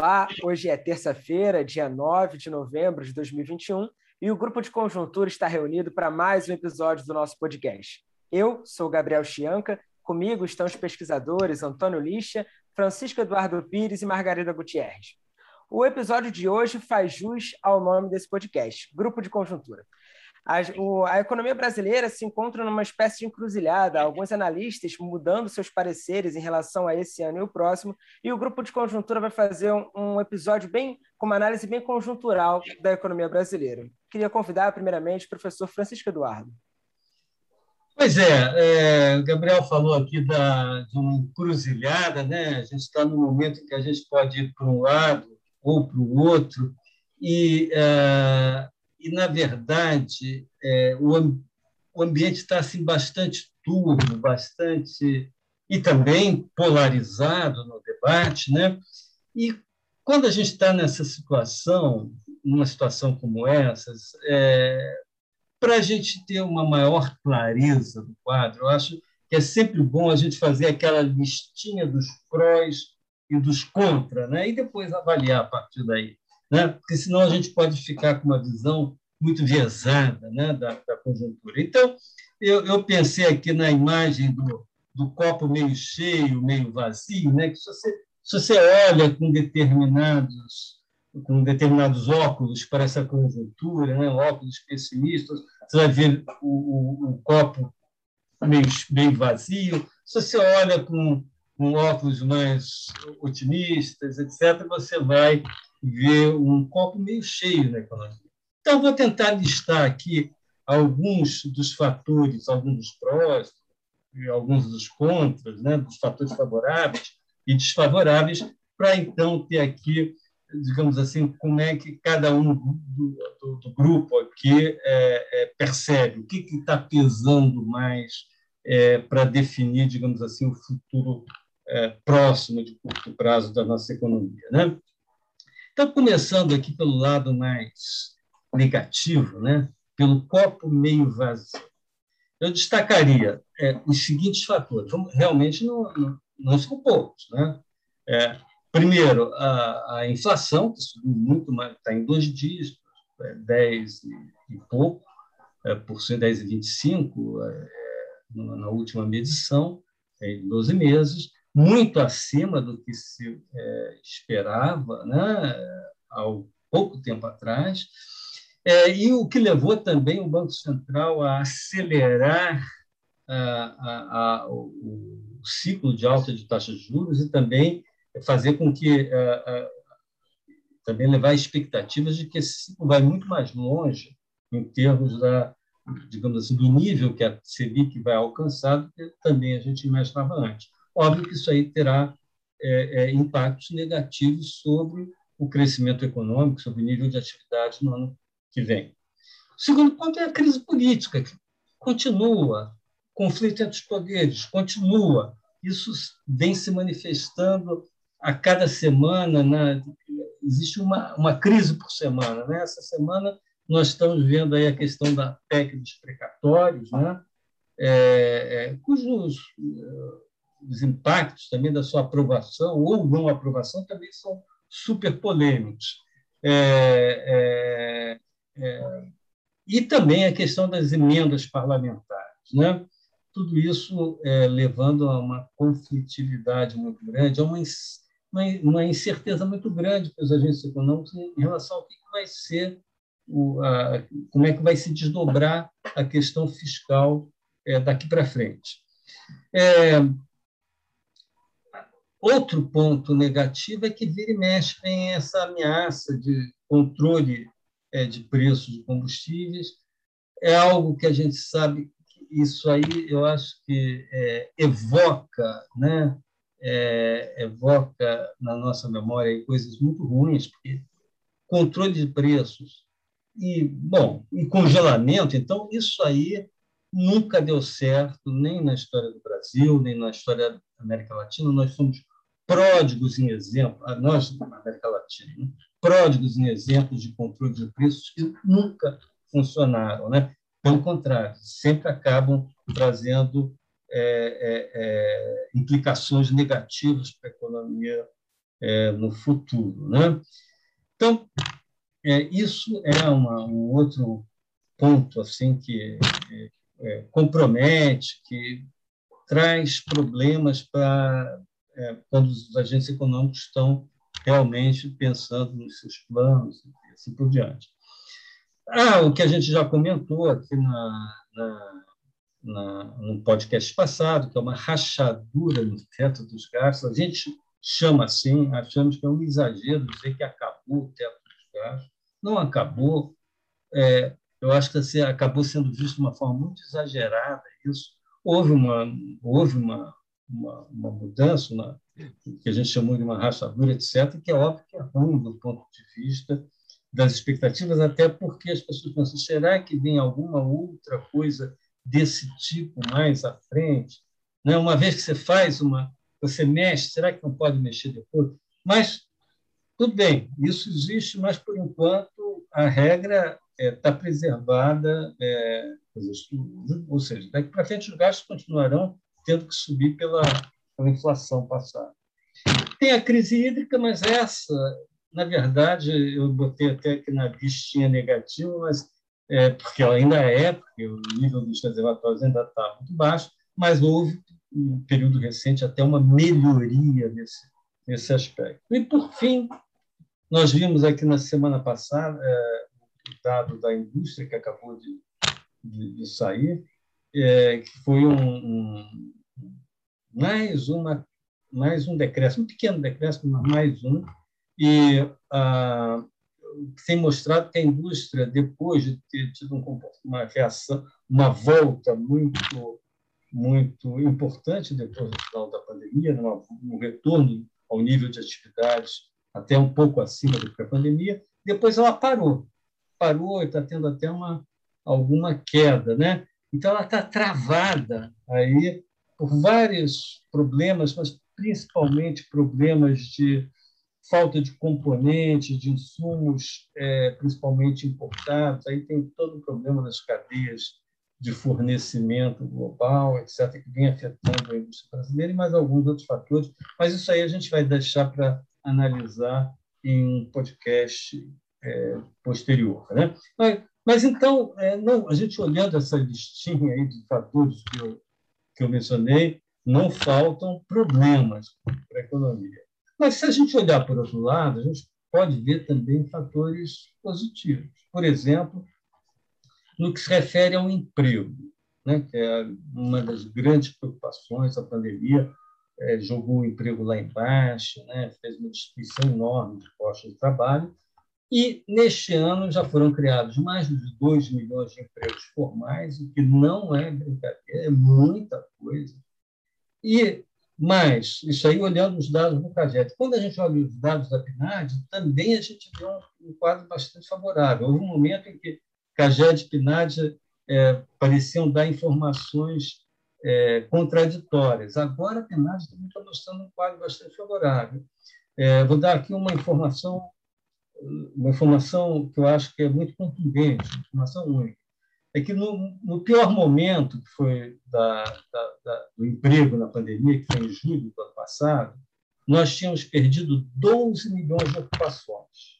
Olá, hoje é terça-feira, dia 9 de novembro de 2021, e o grupo de conjuntura está reunido para mais um episódio do nosso podcast. Eu sou Gabriel Chianca, comigo estão os pesquisadores Antônio Lixa, Francisco Eduardo Pires e Margarida Gutierrez. O episódio de hoje faz jus ao nome desse podcast, Grupo de Conjuntura. A, o, a, economia brasileira se encontra numa espécie de encruzilhada, alguns analistas mudando seus pareceres em relação a esse ano e o próximo, e o grupo de conjuntura vai fazer um, um episódio bem com uma análise bem conjuntural da economia brasileira. Queria convidar, primeiramente, o professor Francisco Eduardo. Pois é, é Gabriel falou aqui da, de uma encruzilhada, né? a gente está no momento em que a gente pode ir para um lado ou para o outro, e é, e, na verdade, é, o, o ambiente está assim, bastante turvo, bastante. e também polarizado no debate. Né? E quando a gente está nessa situação, numa situação como essa, é, para a gente ter uma maior clareza do quadro, eu acho que é sempre bom a gente fazer aquela listinha dos prós e dos contra, né? e depois avaliar a partir daí né? porque senão a gente pode ficar com uma visão muito viesada né? da, da conjuntura. Então, eu, eu, pensei aqui na imagem do, do copo meio cheio, meio vazio, né? que se você, se você olha com determinados com determinados óculos para essa conjuntura, né? óculos pessimistas, você vai ver o, o, o copo meio, meio vazio. Se você olha com, com óculos mais otimistas, etc., você vai ver um copo meio cheio na economia. Então, vou tentar listar aqui alguns dos fatores, alguns dos prós, alguns dos contras, né, dos fatores favoráveis e desfavoráveis, para então ter aqui, digamos assim, como é que cada um do, do, do grupo aqui é, é, percebe, o que está pesando mais é, para definir, digamos assim, o futuro é, próximo de curto prazo da nossa economia. Né? Então, começando aqui pelo lado mais negativo, né? pelo copo meio vazio, eu destacaria é, os seguintes fatores. Realmente não, não, não são poucos. Né? É, primeiro, a, a, inflação, que subiu muito mais, está em dois dígitos, é, 10 e, e pouco, é, por cento, 10,25 é, na última medição, é, em 12 meses muito acima do que se é, esperava né, há pouco tempo atrás, é, e o que levou também o Banco Central a acelerar a, a, a, o ciclo de alta de taxas de juros e também fazer com que também levar expectativas de que esse ciclo vai muito mais longe em termos da digamos assim do nível que a Selic vai alcançar do que também a gente imaginava antes. Óbvio que isso aí terá é, é, impactos negativos sobre o crescimento econômico, sobre o nível de atividade no ano que vem. O segundo ponto é a crise política, que continua, conflito entre os poderes continua. Isso vem se manifestando a cada semana, existe uma, uma crise por semana. Né? Essa semana nós estamos vendo aí a questão da PEC dos precatórios, né? É, é, cujos os impactos também da sua aprovação ou não aprovação também são super polêmicos. É, é, é, e também a questão das emendas parlamentares. Né? Tudo isso é, levando a uma conflitividade muito grande, a uma, uma, incerteza muito grande para os agentes econômicos em relação ao que vai ser, o, a, como é que vai se desdobrar a questão fiscal é, daqui para frente. É, Outro ponto negativo é que vira e mexe vem essa ameaça de controle é, de preços de combustíveis. É algo que a gente sabe que isso aí, eu acho que é, evoca, né? É, evoca na nossa memória coisas muito ruins, porque controle de preços e bom e congelamento, então isso aí nunca deu certo nem na história do Brasil nem na história da América Latina. Nós somos pródigos em exemplo, nós na América Latina, né? pródigos em exemplos de controle de preços que nunca funcionaram, né? Pelo contrário, sempre acabam trazendo é, é, é, implicações negativas para a economia é, no futuro. Né? Então, é, isso é uma, um outro ponto assim que é compromete, que traz problemas para é, quando os agentes econômicos estão realmente pensando nos seus planos e assim por diante. Ah, o que a gente já comentou aqui na, na, na, no podcast passado, que é uma rachadura no teto dos gastos, a gente chama assim, achamos que é um exagero dizer que acabou o teto dos gastos. Não acabou. É, eu acho que assim, acabou sendo visto de uma forma muito exagerada isso. Houve uma, houve uma, uma, uma mudança, uma, que a gente chamou de uma rachadura, etc., que é óbvio que é ruim do ponto de vista das expectativas, até porque as pessoas pensam, será que vem alguma outra coisa desse tipo mais à frente? Né? Uma vez que você faz uma, você mexe, será que não pode mexer depois? Mas, tudo bem, isso existe, mas, por enquanto, a regra está é, tá preservada, é, ou seja, daqui para frente os gastos continuarão tendo que subir pela, pela inflação passada. Tem a crise hídrica, mas essa, na verdade, eu botei até aqui na listinha negativa, mas é, porque ela ainda é, porque o nível dos reservatórios ainda está muito baixo, mas houve, no período recente, até uma melhoria nesse, nesse aspecto. E, por fim, nós vimos aqui na semana passada é, o dado da indústria que acabou de, de, de sair, é, que foi um, um, mais, uma, mais um decréscimo, um pequeno decréscimo, mas mais um, e ah, tem mostrado que a indústria, depois de ter tido um, uma reação, uma volta muito, muito importante depois do final da pandemia, um retorno ao nível de atividades até um pouco acima do que a pandemia, depois ela parou, parou e está tendo até uma alguma queda, né? Então ela está travada aí por vários problemas, mas principalmente problemas de falta de componentes, de insumos, é, principalmente importados. Aí tem todo o problema das cadeias de fornecimento global, etc., que vem afetando a indústria brasileira e mais alguns outros fatores. Mas isso aí a gente vai deixar para analisar em um podcast é, posterior. Né? Mas, mas então, é, não, a gente olhando essa listinha aí de fatores que eu que eu mencionei, não faltam problemas para a economia. Mas se a gente olhar por outro lado, a gente pode ver também fatores positivos. Por exemplo, no que se refere ao emprego, né, que é uma das grandes preocupações da pandemia, é, jogou o emprego lá embaixo, né, fez uma destruição enorme de postos de trabalho, e, neste ano, já foram criados mais de 2 milhões de empregos formais, o que não é brincadeira, é muita coisa. E mais, isso aí olhando os dados do CAGED. Quando a gente olha os dados da PNAD, também a gente vê um, quadro bastante favorável. Houve um momento em que CAGED e PNAD é, pareciam dar informações é, contraditórias. Agora a PNAD está mostrando um quadro bastante favorável. É, vou dar aqui uma informação uma informação que eu acho que é muito contundente, uma informação única, é que no, no pior momento, que foi da, da, da, do emprego na pandemia, que foi em julho do ano passado, nós tínhamos perdido 12 milhões de ocupações.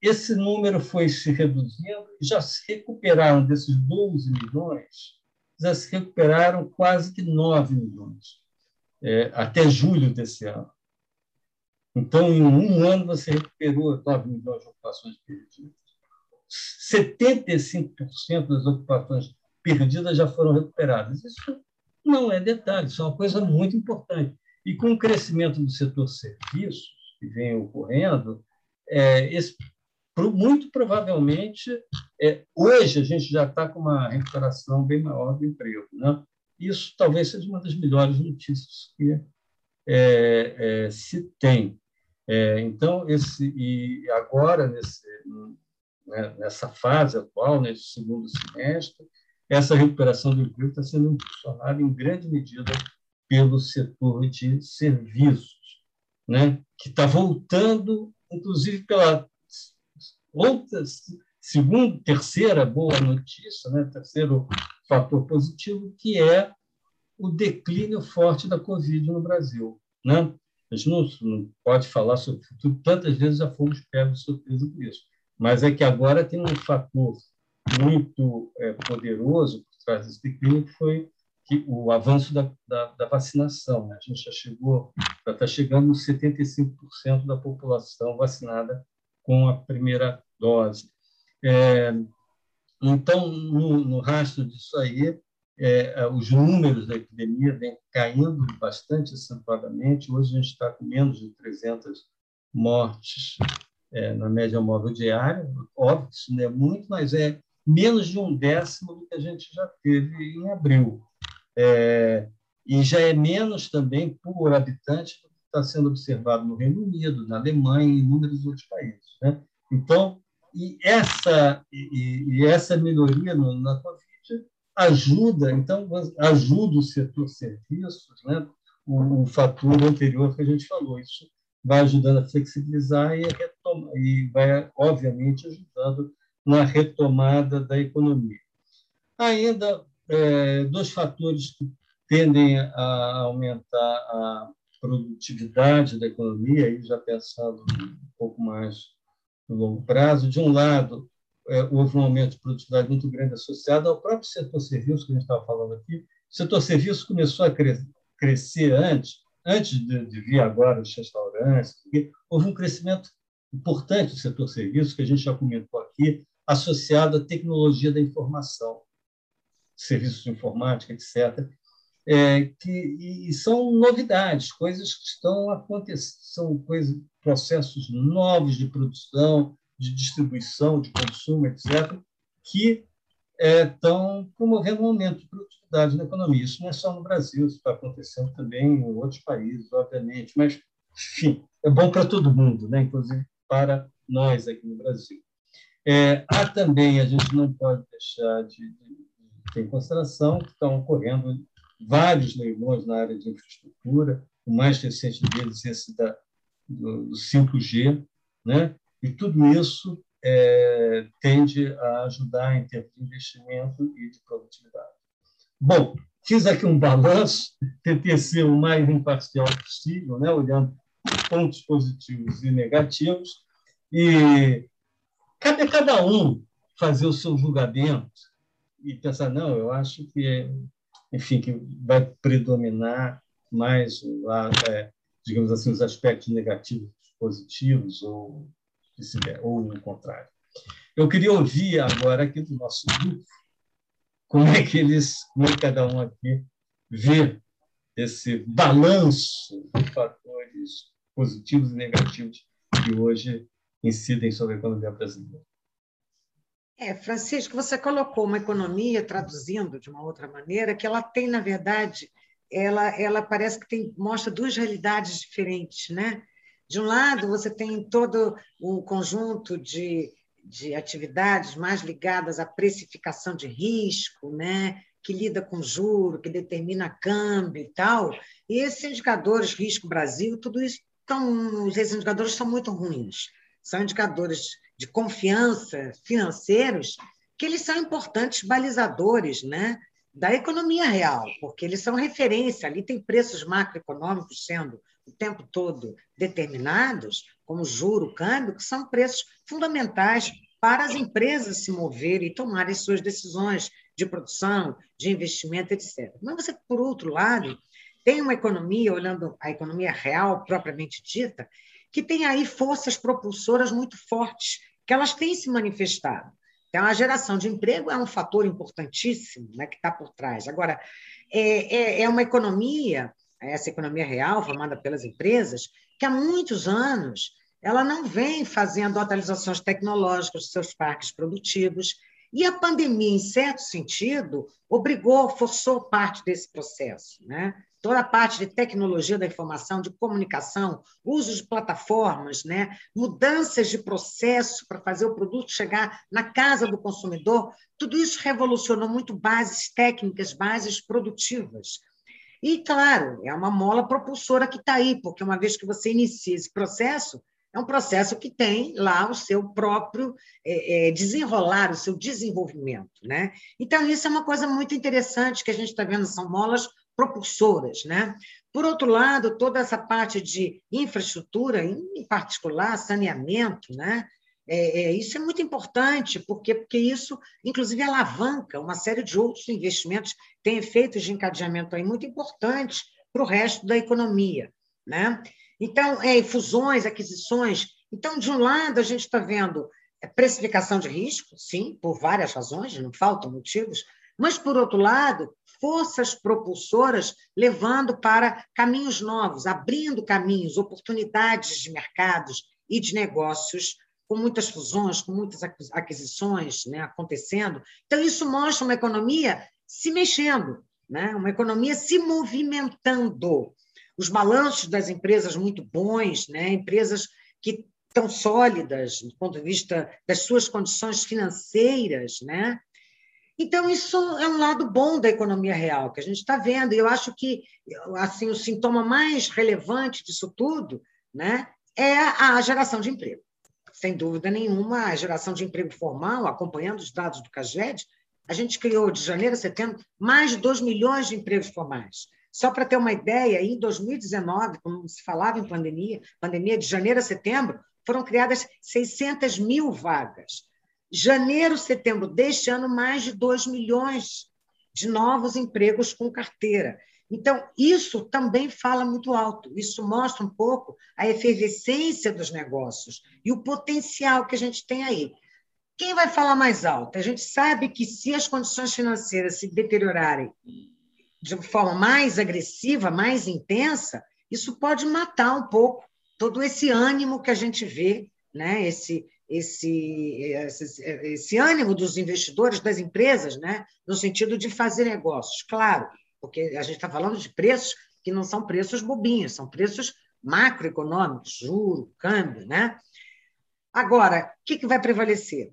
Esse número foi se reduzindo e já se recuperaram desses 12 milhões, já se recuperaram quase que 9 milhões, é, até julho desse ano. Então, em um ano, você recuperou 9 milhões de ocupações perdidas. 75% das ocupações perdidas já foram recuperadas. Isso não é detalhe, isso é uma coisa muito importante. E com o crescimento do setor serviços, que vem ocorrendo, é, esse, muito provavelmente, é, hoje a gente já está com uma recuperação bem maior do emprego. Né? Isso talvez seja uma das melhores notícias que é, é, se tem. É, então, esse, e agora, nesse, né, nessa fase atual, nesse segundo semestre, essa recuperação do emprego está sendo impulsionada em grande medida pelo setor de serviços, né, que está voltando, inclusive pela outra, segunda, terceira boa notícia, né, terceiro fator positivo, que é o declínio forte da Covid no Brasil. Né? A gente não, não pode falar sobre o futuro, tantas vezes já fomos pegos de surpresa por isso. Mas é que agora tem um fator muito é, poderoso por trás desse declínio, que foi que o avanço da, da, da vacinação. Né? A gente já chegou, já está chegando nos 75% da população vacinada com a primeira dose. É, então, no, no rastro disso aí, é, é, os números da epidemia vêm caindo bastante acentuadamente. Hoje a gente está com menos de 300 mortes é, na média móvel diária. Óbvio que isso não é muito, mas é menos de um décimo do que a gente já teve em abril. É, e já é menos também por habitante do que está sendo observado no Reino Unido, na Alemanha e em inúmeros outros países. Né? Então, e essa, e, e essa melhoria no, na ajuda, então, ajuda o setor serviços, né? o, o fator anterior que a gente falou. Isso vai ajudando a flexibilizar e, retoma, e vai, obviamente, ajudando na retomada da economia. Ainda, é, dois fatores que tendem a aumentar a produtividade da economia, aí já pensando um pouco mais no longo prazo. De um lado, é, houve um aumento de produtividade muito grande associado ao próprio setor serviço, que a gente estava falando aqui. O setor serviço começou a cre crescer antes, antes de, de vir agora os restaurantes, houve um crescimento importante do setor serviço, que a gente já comentou aqui, associado à tecnologia da informação, serviços de informática, etc., é, que e são novidades, coisas que estão acontecendo, são coisas, processos novos de produção, de distribuição, de consumo, etc., que é, estão promovendo um aumento de produtividade na economia. Isso não é só no Brasil, isso está acontecendo também em outros países, obviamente, mas, enfim, é bom para todo mundo, né? inclusive para nós aqui no Brasil. É, há também, a gente não pode deixar de, de ter em consideração que estão ocorrendo vários leilões na área de infraestrutura, o mais recente deles, esse da, do, do 5G, né? E tudo isso é, tende a ajudar em termos de investimento e de produtividade. Bom, fiz aqui um balanço, tentei ser o mais imparcial possível, né, olhando pontos positivos e negativos, e cabe a cada um fazer o seu julgamento e pensar, não, eu acho que, enfim, que vai predominar mais, é, digamos assim, os aspectos negativos positivos ou ou o contrário. Eu queria ouvir agora aqui do nosso grupo como é que eles, como é cada um aqui vê esse balanço de fatores positivos e negativos que hoje incidem sobre a economia brasileira. É, Francisco, você colocou uma economia, traduzindo de uma outra maneira, que ela tem, na verdade, ela, ela parece que tem, mostra duas realidades diferentes, né? De um lado, você tem todo um conjunto de, de atividades mais ligadas à precificação de risco, né? que lida com juro, que determina câmbio e tal. E esses indicadores, risco Brasil, tudo isso, tão, esses indicadores são muito ruins. São indicadores de confiança financeiros que eles são importantes balizadores né, da economia real, porque eles são referência, ali tem preços macroeconômicos sendo o tempo todo determinados, como juro, câmbio, que são preços fundamentais para as empresas se moverem e tomarem suas decisões de produção, de investimento, etc. Mas você, por outro lado, tem uma economia, olhando a economia real propriamente dita, que tem aí forças propulsoras muito fortes, que elas têm se manifestado. Então, a geração de emprego é um fator importantíssimo né, que está por trás. Agora, é, é, é uma economia essa economia real formada pelas empresas, que há muitos anos ela não vem fazendo atualizações tecnológicas dos seus parques produtivos, e a pandemia, em certo sentido, obrigou, forçou parte desse processo. Né? Toda a parte de tecnologia da informação, de comunicação, uso de plataformas, né? mudanças de processo para fazer o produto chegar na casa do consumidor, tudo isso revolucionou muito bases técnicas, bases produtivas. E, claro, é uma mola propulsora que está aí, porque uma vez que você inicia esse processo, é um processo que tem lá o seu próprio é, é, desenrolar, o seu desenvolvimento. Né? Então, isso é uma coisa muito interessante que a gente está vendo, são molas propulsoras. Né? Por outro lado, toda essa parte de infraestrutura, em particular saneamento, né? É, é, isso é muito importante, porque, porque isso, inclusive, alavanca uma série de outros investimentos, tem efeitos de encadeamento aí muito importantes para o resto da economia. Né? Então, é, fusões, aquisições. Então, de um lado, a gente está vendo precificação de risco, sim, por várias razões, não faltam motivos, mas, por outro lado, forças propulsoras levando para caminhos novos, abrindo caminhos, oportunidades de mercados e de negócios com muitas fusões, com muitas aquisições né, acontecendo. Então, isso mostra uma economia se mexendo, né? uma economia se movimentando. Os balanços das empresas muito bons, né? empresas que estão sólidas do ponto de vista das suas condições financeiras. Né? Então, isso é um lado bom da economia real, que a gente está vendo. E eu acho que assim, o sintoma mais relevante disso tudo né, é a geração de emprego sem dúvida nenhuma, a geração de emprego formal, acompanhando os dados do CAGED, a gente criou de janeiro a setembro mais de 2 milhões de empregos formais. Só para ter uma ideia, em 2019, como se falava em pandemia, pandemia de janeiro a setembro, foram criadas 600 mil vagas. Janeiro, setembro deste ano, mais de 2 milhões de novos empregos com carteira. Então, isso também fala muito alto, isso mostra um pouco a efervescência dos negócios e o potencial que a gente tem aí. Quem vai falar mais alto? A gente sabe que se as condições financeiras se deteriorarem de forma mais agressiva, mais intensa, isso pode matar um pouco todo esse ânimo que a gente vê, né? esse, esse, esse, esse ânimo dos investidores, das empresas, né? no sentido de fazer negócios. Claro, porque a gente está falando de preços que não são preços bobinhos, são preços macroeconômicos, juro, câmbio, né? Agora, o que, que vai prevalecer?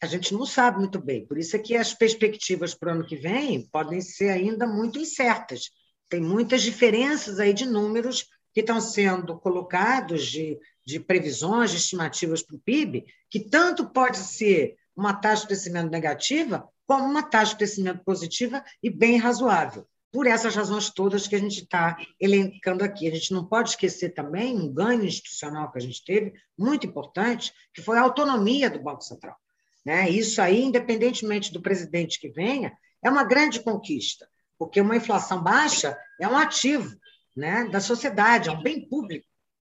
A gente não sabe muito bem, por isso é que as perspectivas para o ano que vem podem ser ainda muito incertas. Tem muitas diferenças aí de números que estão sendo colocados de, de previsões, de estimativas para o PIB, que tanto pode ser uma taxa de crescimento negativa, como uma taxa de crescimento positiva e bem razoável. Por essas razões todas que a gente está elencando aqui. A gente não pode esquecer também um ganho institucional que a gente teve, muito importante, que foi a autonomia do Banco Central. Né? Isso aí, independentemente do presidente que venha, é uma grande conquista, porque uma inflação baixa é um ativo né, da sociedade, é um bem público.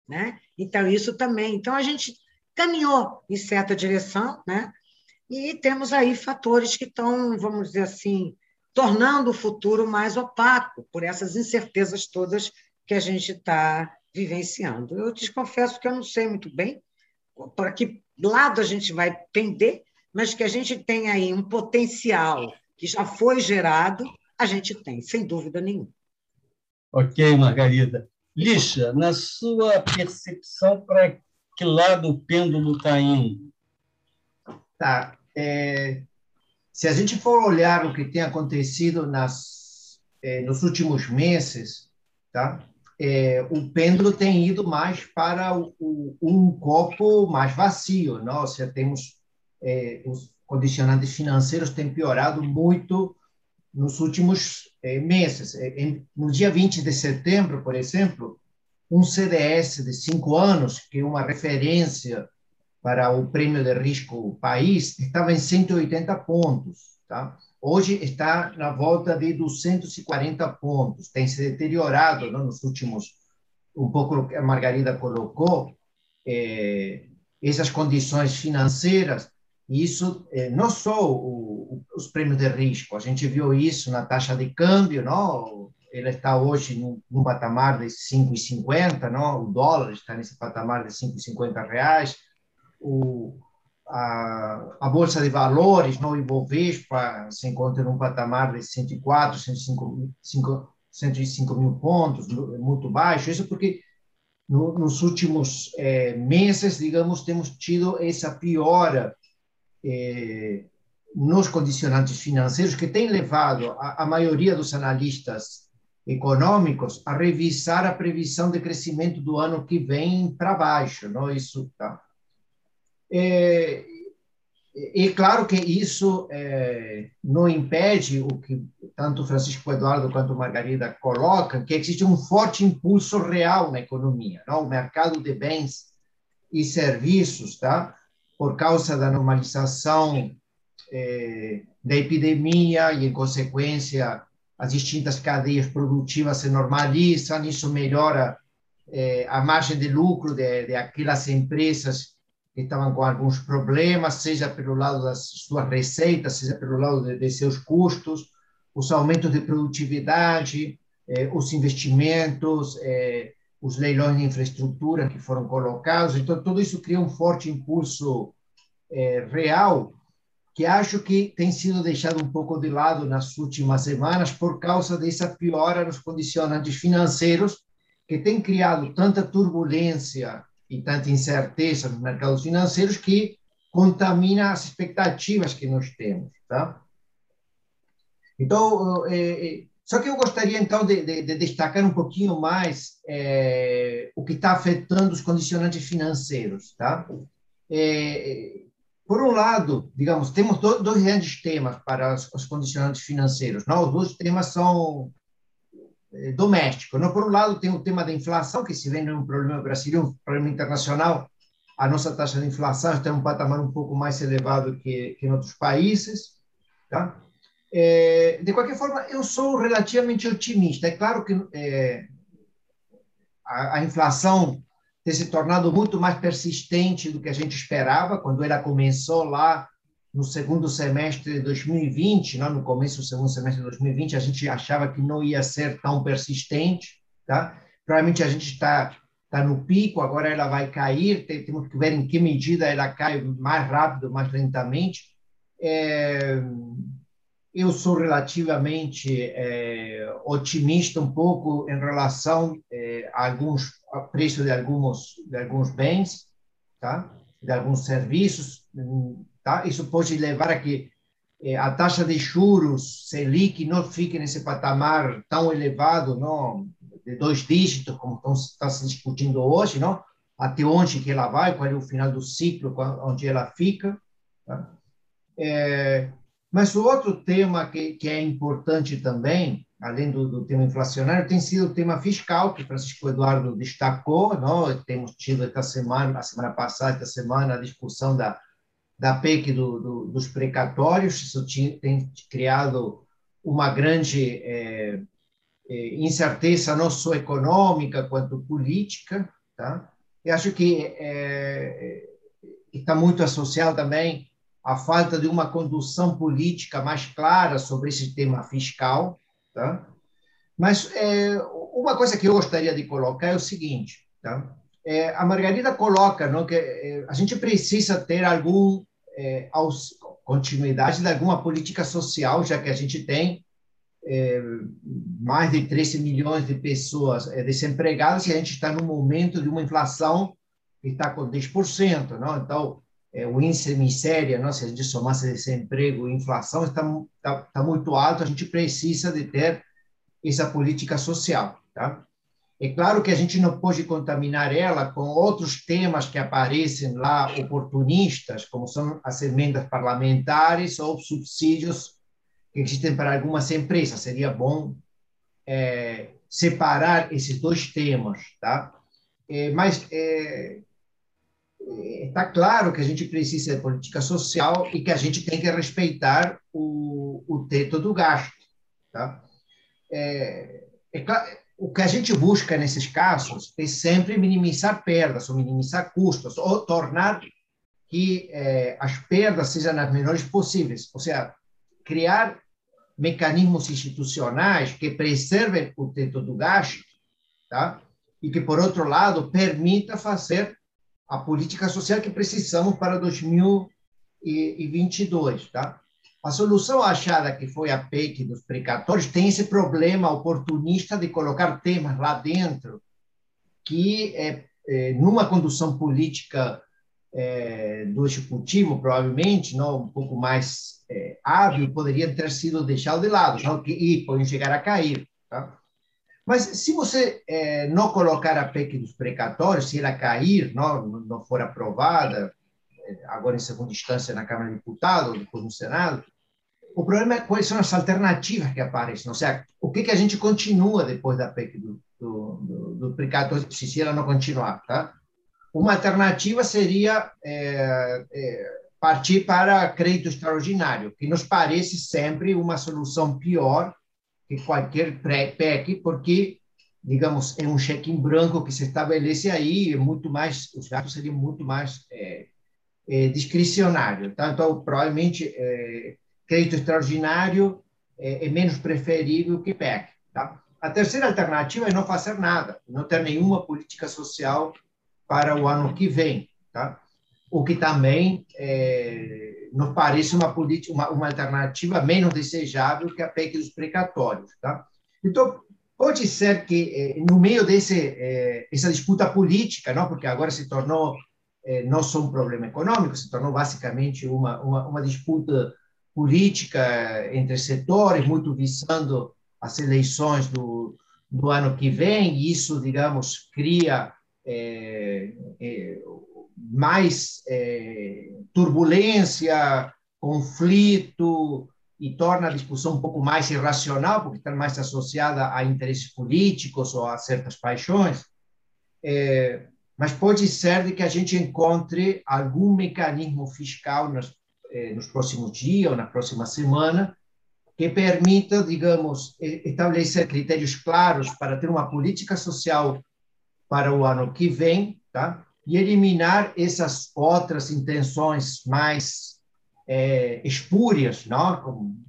Né? Então, isso também. Então, a gente caminhou em certa direção, né? E temos aí fatores que estão, vamos dizer assim, tornando o futuro mais opaco por essas incertezas todas que a gente está vivenciando. Eu te confesso que eu não sei muito bem para que lado a gente vai pender, mas que a gente tem aí um potencial que já foi gerado, a gente tem, sem dúvida nenhuma. Ok, Margarida. Lixa, na sua percepção, para que lado o pêndulo está indo? Tá é, se a gente for olhar o que tem acontecido nas, é, nos últimos meses, tá? É, o pêndulo tem ido mais para o, o, um copo mais vazio, não? Ou seja, temos é, os condicionantes financeiros têm piorado muito nos últimos é, meses. É, em, no dia 20 de setembro, por exemplo, um CDS de cinco anos, que é uma referência para o prêmio de risco país estava em 180 pontos, tá? Hoje está na volta de 240 pontos. Tem se deteriorado não, nos últimos, um pouco que a Margarida colocou, é, essas condições financeiras, isso é, não só o, os prêmios de risco, a gente viu isso na taxa de câmbio, não? Ela está hoje num, num patamar de 5,50, não? O dólar está nesse patamar de 5,50 reais o, a, a Bolsa de Valores, no Ibovespa, se encontra num patamar de 104, 105, 105 mil pontos, muito baixo. Isso porque no, nos últimos é, meses, digamos, temos tido essa piora é, nos condicionantes financeiros que tem levado a, a maioria dos analistas econômicos a revisar a previsão de crescimento do ano que vem para baixo, não isso tá? É, E claro que isso é, não impede o que tanto Francisco Eduardo quanto Margarida colocam, que existe um forte impulso real na economia, não? o mercado de bens e serviços, tá? por causa da normalização é, da epidemia e, em consequência, as distintas cadeias produtivas se normalizam, isso melhora é, a margem de lucro de, de aquelas empresas que estavam com alguns problemas, seja pelo lado das suas receitas, seja pelo lado de, de seus custos, os aumentos de produtividade, eh, os investimentos, eh, os leilões de infraestrutura que foram colocados. Então, tudo isso cria um forte impulso eh, real que acho que tem sido deixado um pouco de lado nas últimas semanas por causa dessa piora nos condicionantes financeiros que tem criado tanta turbulência e tanta incerteza nos mercados financeiros que contamina as expectativas que nós temos, tá? Então, é, só que eu gostaria então de, de, de destacar um pouquinho mais é, o que está afetando os condicionantes financeiros, tá? É, por um lado, digamos, temos dois, grandes temas para os, condicionantes financeiros, não? Os dois temas são doméstico. Não? Por um lado, tem o tema da inflação, que se vê um problema brasileiro, um problema internacional, a nossa taxa de inflação está em um patamar um pouco mais elevado que, que em outros países. Tá? É, de qualquer forma, eu sou relativamente otimista. É claro que é, a, a inflação tem se tornado muito mais persistente do que a gente esperava quando ela começou lá no segundo semestre de 2020, não, no começo do segundo semestre de 2020, a gente achava que não ia ser tão persistente, tá? Provavelmente a gente está tá no pico, agora ela vai cair, temos que ver em que medida ela cai mais rápido, mais lentamente. É, eu sou relativamente é, otimista um pouco em relação é, a alguns a preço de alguns de alguns bens, tá? De alguns serviços, Tá? Isso pode levar a que eh, a taxa de juros Selic não fique nesse patamar tão elevado, não, de dois dígitos, como está se discutindo hoje, não? até onde que ela vai, qual é o final do ciclo, onde ela fica. Tá? É, mas o outro tema que, que é importante também, além do, do, tema inflacionário, tem sido o tema fiscal, que Francisco Eduardo destacou. Não? Temos tido esta semana, a semana passada, esta semana, a discussão da da PEC do, do, dos precatórios, isso tem criado uma grande é, é, incerteza não só econômica quanto política, tá? E acho que é, está muito associado também à falta de uma condução política mais clara sobre esse tema fiscal, tá? Mas é, uma coisa que eu gostaria de colocar é o seguinte, tá? É, a Margarida coloca não, que é, a gente precisa ter algum é, aos, continuidade de alguma política social, já que a gente tem é, mais de 13 milhões de pessoas é, desempregadas e a gente está no momento de uma inflação que está com 10%. Não? Então, é, o índice de miséria, não? se a gente somasse desemprego e inflação, está, está, está muito alto, a gente precisa de ter essa política social. Tá? É claro que a gente não pode contaminar ela com outros temas que aparecem lá oportunistas, como são as emendas parlamentares ou subsídios que existem para algumas empresas. Seria bom é, separar esses dois temas, tá? É, mas é, está claro que a gente precisa de política social e que a gente tem que respeitar o, o teto do gasto, tá? É, é claro, o que a gente busca nesses casos é sempre minimizar perdas ou minimizar custos ou tornar que eh, as perdas sejam as menores possíveis, ou seja, criar mecanismos institucionais que preservem o teto do gasto, tá? E que por outro lado permita fazer a política social que precisamos para 2022, tá? A solução achada, que foi a PEC dos precatórios, tem esse problema oportunista de colocar temas lá dentro que, é, é, numa condução política é, do executivo, provavelmente, não um pouco mais é, hábil, poderiam ter sido deixados de lado, não, que, e podem chegar a cair. Tá? Mas se você é, não colocar a PEC dos precatórios, se ela cair, não, não for aprovada, agora em segunda instância na Câmara de Deputados, depois no Senado. O problema é quais são as alternativas que aparecem, ou seja, o que, que a gente continua depois da PEC do, do, do, do se ela não continuar, tá? Uma alternativa seria é, é, partir para crédito extraordinário, que nos parece sempre uma solução pior que qualquer PEC, porque, digamos, é um cheque em branco que se estabelece aí, é muito mais, os gastos seriam muito mais é, é, discricionários. Então, provavelmente, é, crédito extraordinário é, é, menos preferível que PEC. Tá? A terceira alternativa é não fazer nada, não ter nenhuma política social para o ano que vem, tá? O que também é, nos parece uma política, uma, uma alternativa menos desejável que a PEC dos precatórios, tá? Então pode ser que é, no meio desse é, essa disputa política, não? Porque agora se tornou é, não só um problema econômico, se tornou basicamente uma uma, uma disputa política entre setores, muito visando as eleições do, do ano que vem, e isso, digamos, cria é, é, mais é, turbulência, conflito, e torna a discussão um pouco mais irracional, porque está mais associada a interesses políticos ou a certas paixões. Mas pode ser de que a gente encontre algum mecanismo fiscal nos, é, nos próximos dias ou na próxima semana que permita, digamos, estabelecer critérios claros para ter uma política social para o ano que vem, tá? E eliminar essas outras intenções mais é, espúrias, não? Como,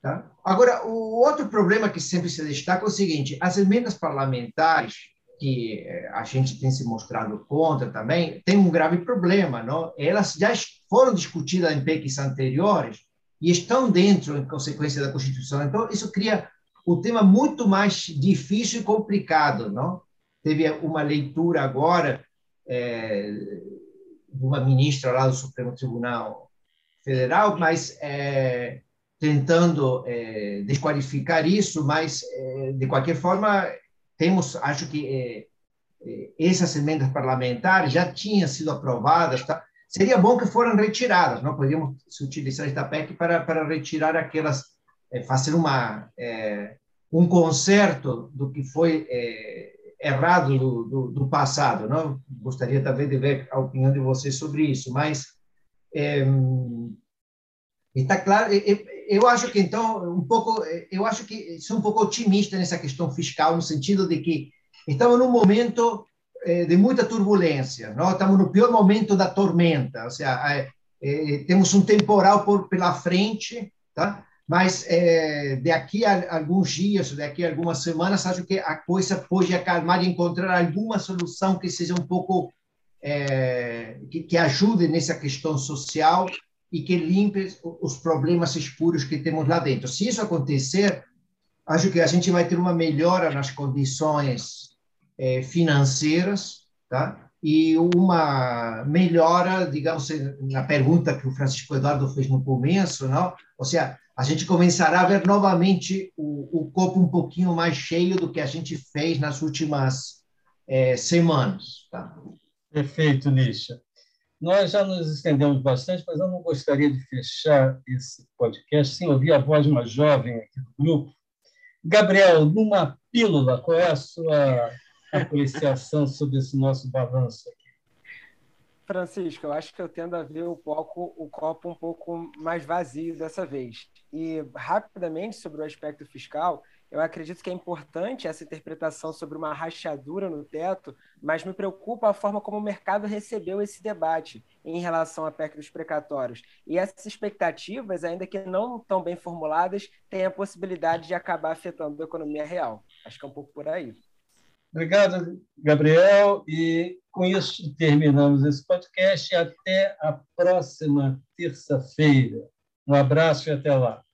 tá? Agora, o outro problema que sempre se destaca é o seguinte: as emendas parlamentares que é, a gente tem se mostrado contra também tem um grave problema, não? Elas já foram discutidas em PECs anteriores e estão dentro, em consequência da Constituição. Então, isso cria um tema muito mais difícil e complicado, não? Teve uma leitura agora é, de uma ministra lá do Supremo Tribunal Federal, mas é, tentando é, desqualificar isso, mas de qualquer forma temos, acho que é, é, essas emendas parlamentares já tinham sido aprovadas, tá? Seria bom que foram retiradas, não podíamos utilizar esta PEC para para retirar aquelas, fazer uma um conserto do que foi errado do, do, do, passado. Não gostaria também de ver a opinião de vocês sobre isso, mas é, está claro. Eu, acho que então um pouco, eu acho que sou um pouco otimista nessa questão fiscal no sentido de que estamos num momento é, de muita turbulência, não? Estamos no pior momento da tormenta, ou seja, é, é, temos um temporal por pela frente, tá? mas é, daqui a alguns dias, daqui a algumas semanas, acho que a coisa pode acalmar e encontrar alguma solução que seja um pouco é, que, que, ajude nessa questão social e que limpe os problemas escuros que temos lá dentro. Se isso acontecer, acho que a gente vai ter uma melhora nas condições é, financeiras, tá? E uma melhora, digamos, na pergunta que o Francisco Eduardo fez no começo, não? Ou seja, a gente começará a ver novamente o, o copo um pouquinho mais cheio do que a gente fez nas últimas é, semanas. Tá? Perfeito, Lícia. Nós já nos estendemos bastante, mas eu não gostaria de fechar esse podcast sem ouvir a voz de uma jovem aqui do grupo. Gabriel, numa pílula, qual é a sua apreciação sobre esse nosso balanço aqui? Francisco, eu acho que eu tendo a ver o copo, o copo um pouco mais vazio dessa vez. E, rapidamente, sobre o aspecto fiscal, eu acredito que é importante essa interpretação sobre uma rachadura no teto, mas me preocupa a forma como o mercado recebeu esse debate em relação à PEC dos precatórios. E essas expectativas, ainda que não tão bem formuladas, têm a possibilidade de acabar afetando a economia real. Acho que é um pouco por aí. Obrigado, Gabriel. E com isso terminamos esse podcast. Até a próxima terça-feira. Um abraço e até lá.